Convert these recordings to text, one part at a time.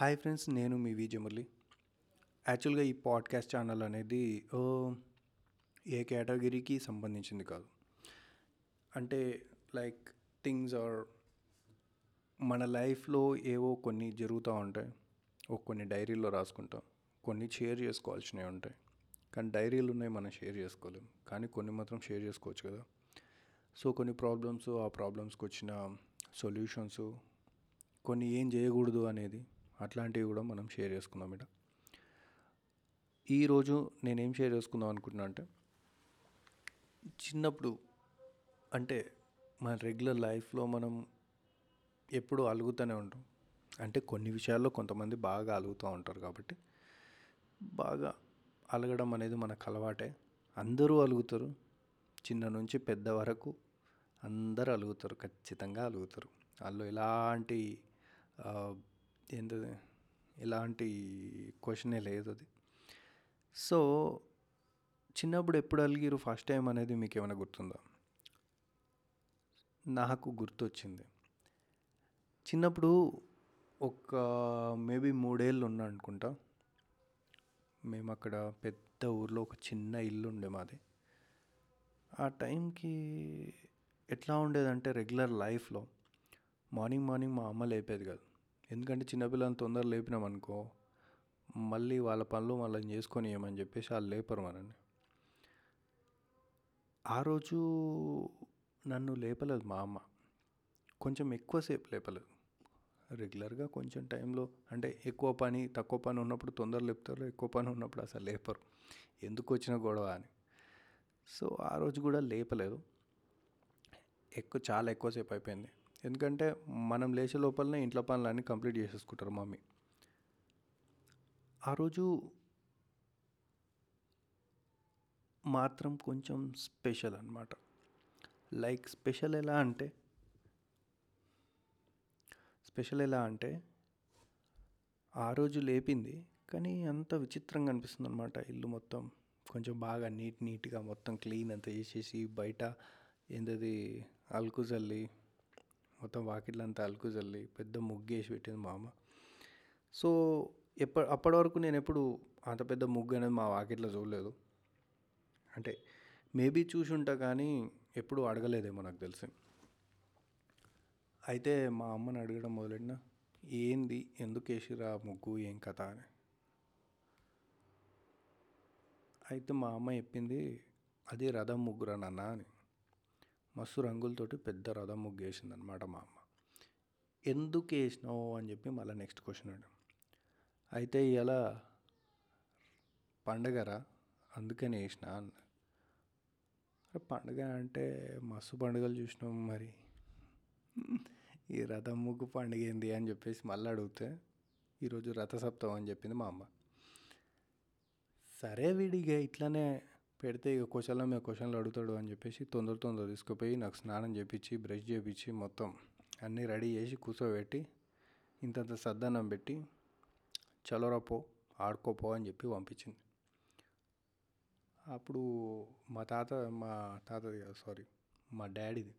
Hi friends నేను మీ విజయ మురళి. యాక్చువల్గా ఈ పాడ్కాస్ట్ ఛానల్ అనేది ఏ కేటగిరీకి సంబంధించింది కాదు. అంటే లైక్ థింగ్స్ ఆర్ మన లైఫ్లో ఏవో కొన్ని జరుగుతూ ఉంటాయి. ఓ కొన్ని డైరీలో రాసుకుంటాం. కొన్ని షేర్ చేసుకోవాల్సినవి ఉంటాయి. కానీ డైరీలు ఉన్నాయి మనం షేర్ చేసుకోలేము కానీ కొన్ని మాత్రం షేర్ చేసుకోవచ్చు కదా. సో కొన్ని ప్రాబ్లమ్స్ ఆ ప్రాబ్లమ్స్కి వచ్చిన సొల్యూషన్స్ కొన్ని ఏం చేయకూడదు అనేది అట్లాంటివి కూడా మనం షేర్ చేసుకుందాం ఇట ఈరోజు నేనేం షేర్ చేసుకుందాం అనుకుంటున్నా అంటే చిన్నప్పుడు అంటే మన రెగ్యులర్ లైఫ్లో మనం ఎప్పుడు అలుగుతూనే ఉంటాం. అంటే కొన్ని విషయాల్లో కొంతమంది బాగా అలుగుతూ ఉంటారు కాబట్టి బాగా అలగడం అనేది మనకు అలవాటే. అందరూ అలుగుతారు. చిన్న నుంచి పెద్ద వరకు అందరూ అలుగుతారు. ఖచ్చితంగా అలుగుతారు. వాళ్ళు ఎలాంటి ఏంటది? ఎలాంటి క్వశ్చనే లేదు అది. సో చిన్నప్పుడు ఎప్పుడు అలిగిరు? ఫస్ట్ టైం అనేది మీకు ఏమైనా గుర్తుందా? నాకు గుర్తొచ్చింది. చిన్నప్పుడు ఒక మేబీ మూడేళ్ళు ఉన్నా అనుకుంటా. మేము అక్కడ పెద్ద ఊర్లో ఒక చిన్న ఇల్లు ఉండే మాది. ఆ టైంకి ఎట్లా ఉండేదంటే రెగ్యులర్ లైఫ్లో మార్నింగ్ మార్నింగ్ మా అమ్మ లేపేది కాదు. ఎందుకంటే చిన్నపిల్లల్ని తొందర లేపినాం అనుకో మళ్ళీ వాళ్ళ పనులు వాళ్ళని చేసుకొని ఏమని చెప్పేసి వాళ్ళు లేపరు మనని ఆ రోజు నన్ను లేపలేదు మా అమ్మ. కొంచెం ఎక్కువసేపు లేపలేదు. రెగ్యులర్గా కొంచెం టైంలో అంటే ఎక్కువ పని తక్కువ పని ఉన్నప్పుడు తొందర లేపుతారు ఎక్కువ పని ఉన్నప్పుడు అసలు లేపరు. ఎందుకు వచ్చిన గొడవ అని. సో ఆ రోజు కూడా లేపలేదు. ఎక్కువ చాలా ఎక్కువసేపు అయిపోయింది. ఎందుకంటే మనం లేచే లోపలనే ఇంట్లో పనులన్నీ కంప్లీట్ చేసేసుకుంటారు మమ్మీ. ఆ రోజు మాత్రం కొంచెం స్పెషల్ అన్నమాట. లైక్ స్పెషల్ ఎలా అంటే స్పెషల్ ఎలా అంటే ఆ రోజు లేపింది కానీ అంత విచిత్రంగా అనిపిస్తుంది అనమాట ఇల్లు మొత్తం. కొంచెం బాగా నీట్ నీట్గా మొత్తం క్లీన్ అంతా చేసేసి బయట ఏంటది అలుకు చల్లి మొత్తం వాకిట్లంతా అలుకు చల్లి పెద్ద ముగ్గు వేసి పెట్టింది మా అమ్మ. సో ఎప్ప అప్పటి వరకు నేను ఎప్పుడు అంత పెద్ద ముగ్గు అనేది మా వాకిట్లో చూడలేదు. అంటే మేబీ చూసి ఉంటా కానీ ఎప్పుడు అడగలేదేమో నాకు తెలిసి. అయితే మా అమ్మని అడగడం మొదలెట్టిన ఏంది? ఎందుకు వేసిరా ముగ్గు? ఏం కథ? అని. అయితే మా అమ్మ చెప్పింది అది రథం ముగ్గురా నాన్న? అని. మస్తు రంగులతోటి పెద్ద రథం ముగ్గేసింది అనమాట మా అమ్మ. ఎందుకు వేసినావు? అని చెప్పి మళ్ళీ నెక్స్ట్ క్వశ్చన్ అడిగాం. అయితే ఇలా పండగరా? అందుకని వేసిన అన్న. పండుగ అంటే మస్తు పండుగలు చూసినాం మరి. ఈ రథం ముగ్గు పండుగ ఏంది? అని చెప్పేసి మళ్ళీ అడిగితే ఈరోజు రథసప్తం అని చెప్పింది మా అమ్మ. సరే వీడిగా ఇట్లానే పెడితే ఇక క్వశ్చన్ల మీద క్వశ్చన్లు అడుగుతాడు అని చెప్పేసి తొందర తొందర తీసుకుపోయి నాకు స్నానం చేపించి బ్రష్ చేపించి మొత్తం అన్నీ రెడీ చేసి కూర్చోబెట్టి ఇంతంత సద్దన్నం పెట్టి చలోరా ఆడుకోపో అని చెప్పి పంపించింది. అప్పుడు మా తాత మా తాతది కాదు సారీ మా డాడీది.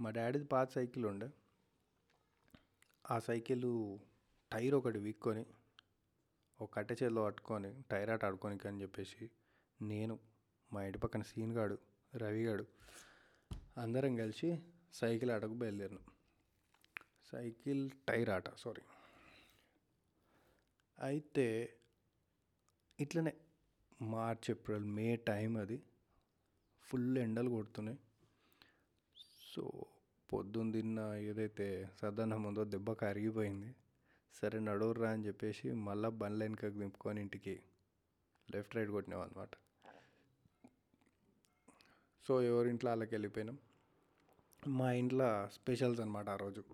మా డాడీది పాత సైకిల్ ఉండే. ఆ సైకిల్ టైర్ ఒకటి విక్కొని ఒక కట్టె చేతిలో పట్టుకొని టైర్ ఆట ఆడుకోనికి అని చెప్పేసి నేను మా ఇంటి పక్కన సీన్ గాడు రవిగాడు అందరం కలిసి సైకిల్ ఆటకు బయలుదేరినాం. సైకిల్ టైర్ ఆట సారీ. అయితే ఇట్లనే మార్చ్ ఏప్రిల్ మే టైం అది. ఫుల్ ఎండలు కొడుతున్నాయి. సో పొద్దున్న తిన్న ఏదైతే సద్దన్నం ఉందో దెబ్బ కరిగిపోయింది. సరే నడవరా అని చెప్పేసి మళ్ళీ బండ్ల వెనకకి దింపుకొని ఇంటికి లెఫ్ట్ రైట్ కొట్టినాం అనమాట సో ఎవరింట్లో వాళ్ళకి వెళ్ళిపోయినాం మా ఇంట్లో స్పెషల్స్ అనమాట ఆ రోజు.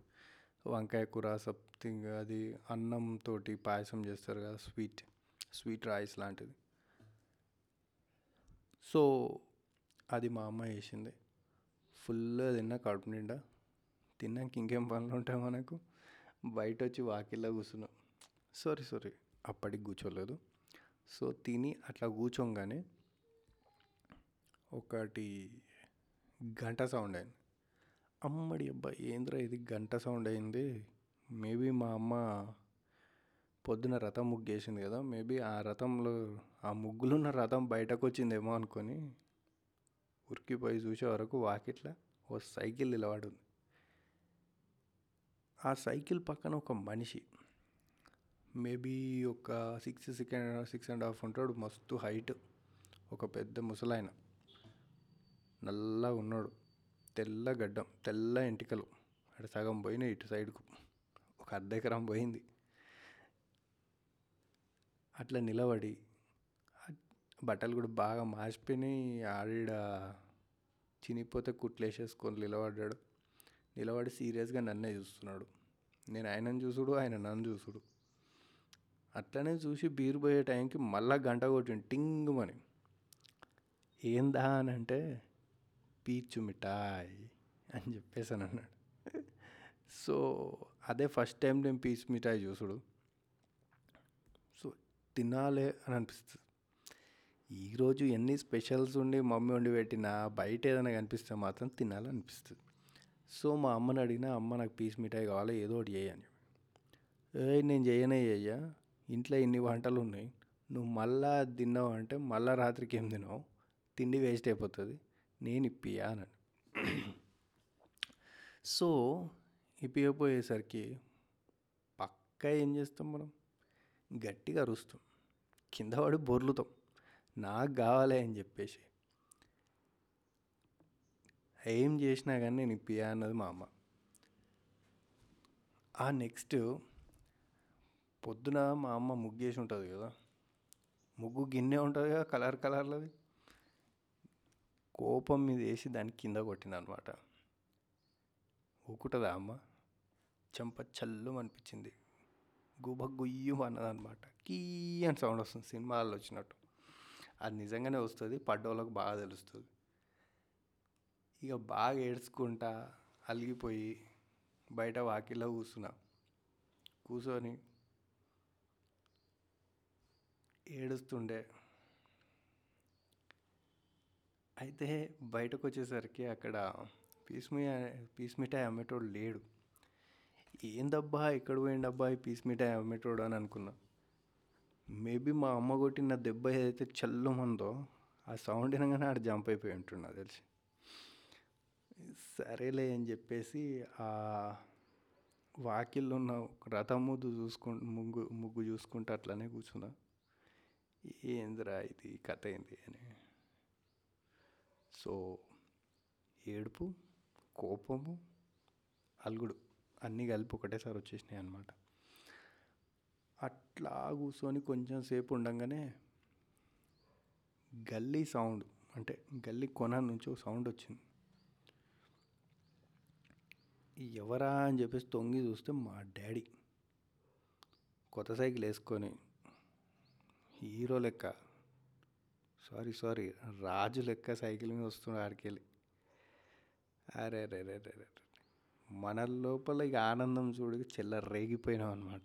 వంకాయ కూర సంథింగ్ అది అన్నంతో పాయసం చేస్తారు కదా స్వీట్ స్వీట్ రైస్ లాంటిది. సో అది మా అమ్మ చేసింది. ఫుల్ తిన్నా కడుపు నిండా. తిన్నాక ఇంకేం పనులు ఉంటాయి మనకు? బయట వచ్చి వాకిల్లో కూర్చున్నాం. సారీ సారీ అప్పటికి కూర్చోలేదు. సో తిని అట్లా కూర్చోగానే ఒకటి గంట సౌండ్ అయింది. అమ్మడి అబ్బా ఏంద్రా ఇది గంట సౌండ్ అయింది? మేబీ మా అమ్మ పొద్దున రథం ముగ్గేసింది కదా మేబీ ఆ రథంలో ఆ ముగ్గులున్న రథం బయటకు వచ్చిందేమో అనుకొని ఉరికిపోయి చూసే వరకు వాకిట్ల ఓ సైకిల్ నిలబడింది. ఆ సైకిల్ పక్కన ఒక మనిషి మేబీ ఒక six second six and half ఉంటాడు మస్తు హైట్ ఒక పెద్ద ముసలాయన. నల్లగా ఉన్నాడు. తెల్ల గడ్డం తెల్ల ఎంటికలు. అటు సగం పోయినాయి ఇటు సైడ్కు. ఒక అర్ధ ఎకరం పోయింది. అట్లా నిలబడి బట్టలు కూడా బాగా మాసిపోయినాయి ఆడిడ చినిగిపోతే కుట్లేసేసుకొని నిలబడ్డాడు. నిలబడి సీరియస్గా నన్నే చూస్తున్నాడు. నేను ఆయనను చూసుడు ఆయన నన్ను చూసుడు. అట్లనే చూసి బీరు పోయే టైంకి మళ్ళా గంట కొట్టిండు టింగుమని ఏందా అని అంటే పీచు మిఠాయి అని చెప్పేసాను అన్నాడు. సో అదే ఫస్ట్ టైం నేను పీచు మిఠాయి చూసుడు. సో తినాలే అని అనిపిస్తుంది. ఈరోజు ఎన్ని స్పెషల్స్ ఉండి మమ్మీ వండి పెట్టినా బయట ఏదైనా కనిపిస్తే మాత్రం తినాలనిపిస్తుంది సో మా అమ్మని అడిగినా అమ్మ నాకు పీస్ మిఠాయి కావాలి ఏదో ఒకటి చేయని ఏ నేను చేయనే చెయ్యా ఇంట్లో ఇన్ని వంటలు ఉన్నాయి. నువ్వు మళ్ళా తిన్నావు అంటే మళ్ళా రాత్రికి ఏం తిన్నావు తిండి వేస్ట్ అయిపోతుంది. నేను ఇప్పియా అని సో ఇప్పియపోయేసరికి పక్క ఏం చేస్తాం మనం? గట్టిగా అరుస్తాం. కింద పడి బొర్లుతాం. నాకు కావాలి అని చెప్పేసి. ఏం చేసినా కానీ నేను ఇప్పియా అన్నది మా అమ్మ. ఆ నెక్స్ట్ పొద్దున మా అమ్మ ముగ్గేసి ఉంటుంది కదా. ముగ్గు గిన్నె ఉంటుంది కదా కలర్ కలర్లది. కోపం మీద వేసి దాన్ని కింద కొట్టిన అనమాట ఊకుంటుందా అమ్మ? చెంప చల్లు అనిపించింది. గుబ గుయ్యం అన్నదనమాట. కీ అని సౌండ్ వస్తుంది సినిమాల్లో వచ్చినట్టు. అది నిజంగానే వస్తుంది పడ్డోళ్ళకు బాగా తెలుస్తుంది. ఇక బాగా ఏడ్చుకుంటా అలిగిపోయి బయట వాకిల్లో కూర్చున్నా. కూర్చొని ఏడుస్తుండే. అయితే బయటకు వచ్చేసరికి అక్కడ పీస్ మీ పీస్ మిఠాయి అమ్మేటోడు లేడు. ఏందబ్బా ఎక్కడ పోయిండబ్బా ఈ పీస్ మిఠాయి అమ్మేటోడు అని అనుకున్నా. మేబీ మా అమ్మ కొట్టిన దెబ్బ ఏదైతే చల్లుమందో ఆ సౌండ్ వినగానే ఆడ జంప్ అయిపోయి ఉంటున్నా తెలిసి. సరేలే అని చెప్పేసి ఆ వాకిల్లో ఉన్న రథం ముద్దు చూసుకు ముగ్గు ముగ్గు చూసుకుంటూ అట్లనే కూర్చున్నా. ఏందిరా ఇది? కథ ఏంది అని. సో ఏడుపు కోపము అలుగుడు అన్నీ కలిపి ఒకటేసారి వచ్చేసినాయి అనమాట అట్లా కూర్చొని కొంచెం సేపు ఉండగానే గల్లీ సౌండ్ అంటే గల్లీ కొన నుంచి ఒక సౌండ్ వచ్చింది. ఎవరా అని చెప్పేసి తొంగి చూస్తే మా డాడీ కొత్త సైకిల్ వేసుకొని హీరో లెక్క సారీ సారీ. రాజు లెక్క సైకిల్ మీద వస్తున్నాడు ఆడికి వెళ్ళి అరే రే రే రే రే మన లోపల ఇక ఆనందం చూడక చెల్ల రేగిపోయినాం అనమాట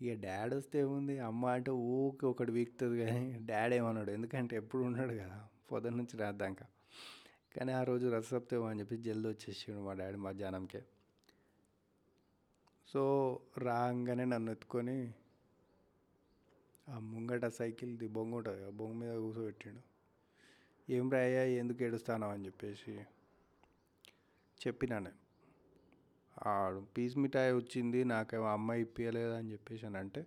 ఇక డాడీ వస్తే ఏముంది? అమ్మ అంటే ఊకి ఒకటి వీక్తుంది కానీ డాడీ ఏమన్నాడు? ఎందుకంటే ఎప్పుడు ఉన్నాడు కదా పొద్దున్న నుంచి రాద్దాక కానీ ఆ రోజు రథసప్తమం అని చెప్పి జల్ది వచ్చేసాడు మా డాడీ మధ్యాహ్నంకే. సో రాగానే నన్ను ఎత్తుకొని ఆ ముంగట సైకిల్ది బొంగు ఉంటుంది ఆ బొంగు మీద కూర్చోబెట్టిండు ఏం రాయ్యా ఎందుకు ఏడుస్తానో అని చెప్పేసి చెప్పినా నేను. ఆడు పీస్ మిఠాయి వచ్చింది నాకేమో అమ్మాయి ఇప్పించలేదు అని చెప్పేసి అని అంటే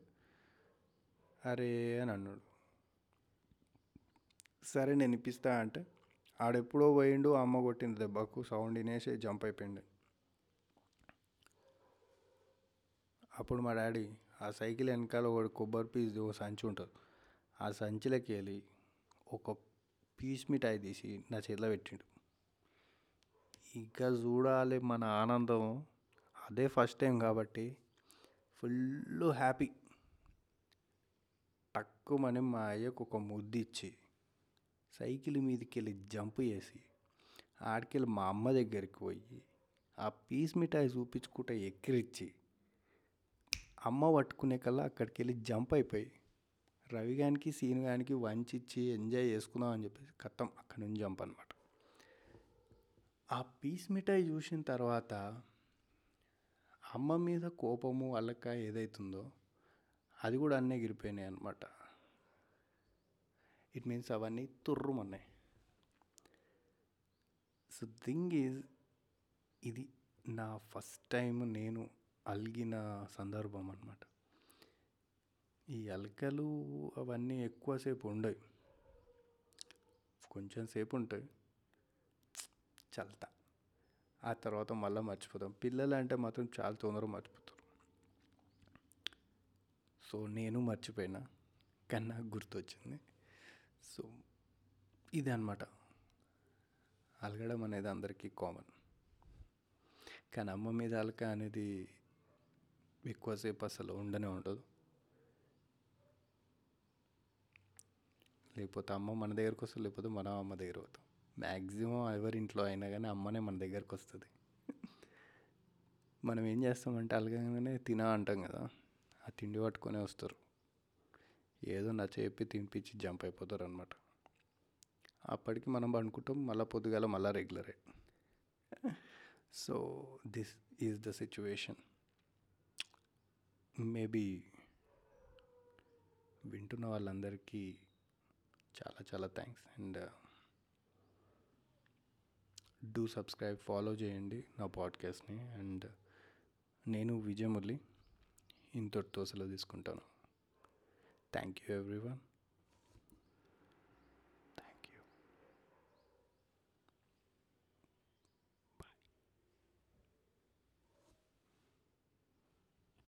అరే అని అన్నాడు. సరే నేను ఇప్పిస్తా అంటే ఆడెప్పుడో పోయిండు అమ్మ కొట్టిన దెబ్బకు సౌండ్ వినేసి జంప్ అయిపోయిండు. అప్పుడు మా డాడీ ఆ సైకిల్ వెనకాల ఒక కొబ్బరి పీస్ ఒక సంచి ఉంటుంది. ఆ సంచిలోకి వెళ్ళి ఒక పీస్ మిఠాయి తీసి నా చేతిలో పెట్టిండు. ఇంకా చూడాలి మన ఆనందం. అదే ఫస్ట్ టైం కాబట్టి ఫుల్ హ్యాపీ తక్కువని మా అయ్యకు ఒక ముద్దు ఇచ్చి సైకిల్ మీదకి వెళ్ళి జంప్ చేసి ఆడికెళ్ళి మా అమ్మ దగ్గరికి పోయి ఆ పీస్ మిఠాయి చూపించుకుంటే ఎక్కిరిచ్చి అమ్మ పట్టుకునే కల్లా అక్కడికి వెళ్ళి జంప్ అయిపోయి రవి గానికి సీను గానికి వంచిచ్చి ఎంజాయ్ చేసుకుందాం అని చెప్పేసి కత్తం అక్కడి నుంచి జంప్ అనమాట ఆ పీస్ మిఠాయి చూసిన తర్వాత అమ్మ మీద కోపము అల్లక ఏదైతుందో అది కూడా అన్నీ ఎగిరిపోయినాయి అనమాట ఇట్ మీన్స్ అవన్నీ తుర్రుమన్నాయి. సో థింగ్ ఈజ్ ఇది నా ఫస్ట్ టైం నేను అలిగిన సందర్భం అనమాట ఈ అలకలు అవన్నీ ఎక్కువసేపు ఉండవు కొంచెం సేపు ఉంటాయి. చల్తా. ఆ తర్వాత మళ్ళీ మర్చిపోతాం. పిల్లలు అంటే మాత్రం చాలా తొందరగా మర్చిపోతారు. సో నేను మర్చిపోయినా కానీ నాకు గుర్తొచ్చింది. సో ఇది అనమాట అలగడం అనేది అందరికీ కామన్. కానీ అమ్మ మీద అలక అనేది ఎక్కువసేపు అసలు ఉండనే ఉండదు. లేకపోతే అమ్మ మన దగ్గరకు వస్తుంది లేకపోతే మనం అమ్మ దగ్గర పోతాం. మ్యాక్సిమం ఎవరి ఇంట్లో అయినా కానీ అమ్మనే మన దగ్గరకు వస్తుంది. మనం ఏం చేస్తామంటే అలగగానే తినా అంటాం కదా ఆ తిండి పట్టుకొనే వస్తారు. ఏదో నచ్చ చెప్పి తినిపించి జంప్ అయిపోతారు అనమాట అప్పటికి మనం అనుకుంటాం మళ్ళీ పొద్దుగాల మళ్ళీ రెగ్యులరే so this is the situation maybe వింటున్న వాళ్ళందరికీ చాలా చాలా thanks. And uh, do subscribe follow చేయండి నా పాడ్కాస్ట్ని. అండ్ నేను విజయమురళి ఇంతటితో సెలవు తీసుకుంటాను. Thank you everyone.